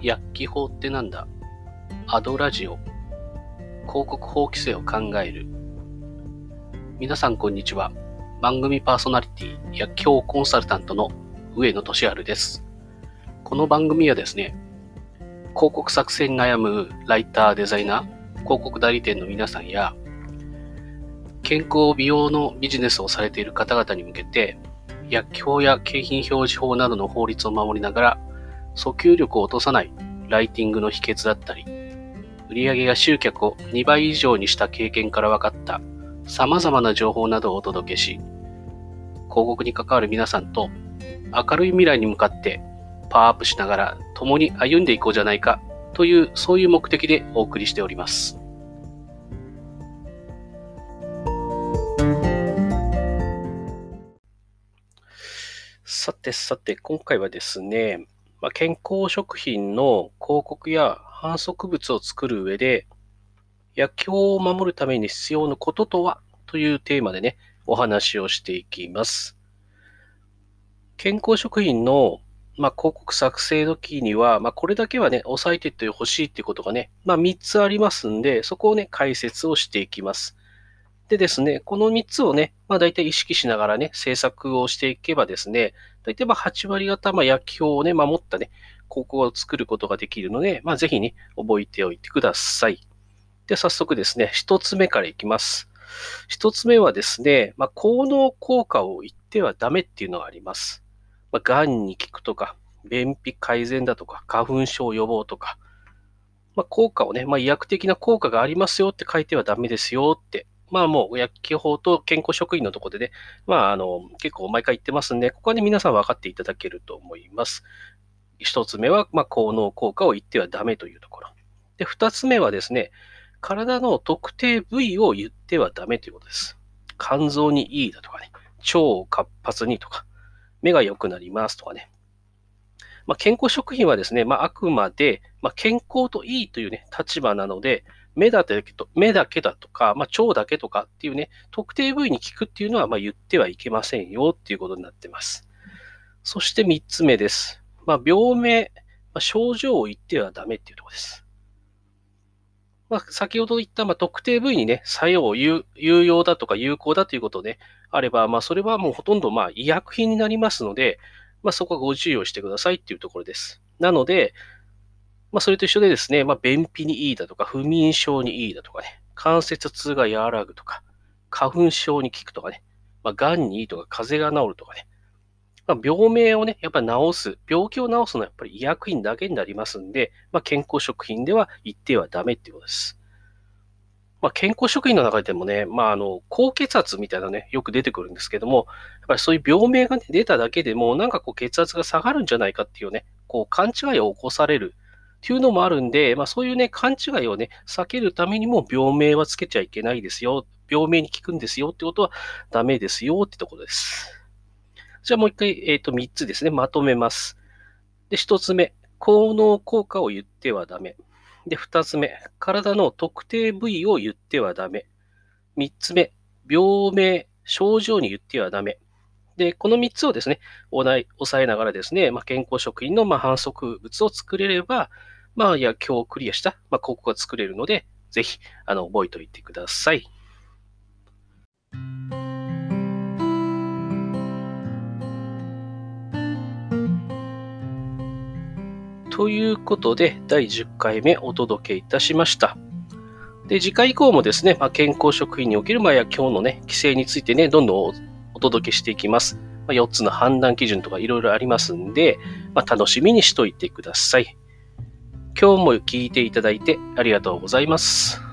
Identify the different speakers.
Speaker 1: 薬機法ってなんだ？アドラジオ。広告法規制を考える。皆さんこんにちは。番組パーソナリティ薬機法コンサルタントの上野俊治です。この番組はですね広告作成に悩むライターデザイナー広告代理店の皆さんや健康美容のビジネスをされている方々に向けて薬機法や景品表示法などの法律を守りながら訴求力を落とさないライティングの秘訣だったり、売上や集客を2倍以上にした経験から分かった様々な情報などをお届けし、広告に関わる皆さんと明るい未来に向かってパワーアップしながら共に歩んでいこうじゃないかというそういう目的でお送りしております。さてさて、今回はですね、まあ、健康食品の広告や反則物を作る上で、薬莢を守るために必要なこととはというテーマでね、お話をしていきます。健康食品の、まあ、広告作成時には、まあ、これだけはね、押さえてってほしいっていうことがね、まあ、3つありますんで、そこをね、解説をしていきます。でですね、この3つをね、まあ大体意識しながらね、制作をしていけばですね、大体まあ8割方、まあ薬機をね、守ったね、広告を作ることができるので、まあぜひね、覚えておいてください。で、早速ですね、1つ目からいきます。1つ目はですね、まあ効能効果を言ってはダメっていうのがあります。まあ、癌に効くとか、便秘改善だとか、花粉症予防とか、まあ、効果をね、まあ、医薬的な効果がありますよって書いてはダメですよってまあもう薬機法と健康職員のところでね、まああの、結構毎回言ってますんで、ここはね、皆さん分かっていただけると思います。一つ目は、まあ、効能効果を言ってはダメというところ。で、二つ目はですね、体の特定部位を言ってはダメということです。肝臓にいいだとかね、腸を活発にとか、目が良くなりますとかね。まあ、健康食品はですね、まあ、あくまで、まあ、健康といいというね、立場なので、目だけと目だけだとか、まあ、腸だけとかっていうね、特定部位に効くっていうのはま言ってはいけませんよっていうことになってます。そして3つ目です。まあ、病名、まあ、症状を言ってはダメっていうところです。まあ、先ほど言った、まあ、特定部位にね、作用、有用だとか有効だということで、あれば、まあ、それはもうほとんど、まあ、医薬品になりますので、まあ、そこはご注意をしてくださいっていうところです。なので、まあ、それと一緒でですね、まあ、便秘にいいだとか、不眠症にいいだとかね、関節痛が和らぐとか、花粉症に効くとかね、まあ、癌にいいとか、風邪が治るとかね、まあ、病名をね、やっぱり治す、病気を治すのはやっぱり医薬品だけになりますんで、まあ、健康食品では言ってはダメっていうことです。まあ、健康食品の中でもね、まあ、あの、高血圧みたいなね、よく出てくるんですけども、やっぱりそういう病名が、ね、出ただけでも、なんかこう血圧が下がるんじゃないかっていうね、こう勘違いを起こされるっていうのもあるんで、まあそういうね、勘違いをね、避けるためにも病名はつけちゃいけないですよ。病名に効くんですよってことはダメですよってところです。じゃあもう一回、えっ、ー、と、三つですね、まとめます。で、一つ目、効能効果を言ってはダメ。で、二つ目、体の特定部位を言ってはダメ。三つ目、病名、症状に言ってはダメ。で、この3つをですね、押さえながらですね、まあ、健康食品のま反則物を作れれば、まあ、いや、今日クリアした、まあ、広告が作れるので、ぜひ、あの、覚えておいてください。ということで、第10回目お届けいたしました。で、次回以降もですね、まあ、健康食品における、まあ、や今日のね、規制についてね、どんどんお届けしていきます。まあ、4つの判断基準とかいろいろありますんで、まあ、楽しみにしといてください。今日も聞いていただいてありがとうございます。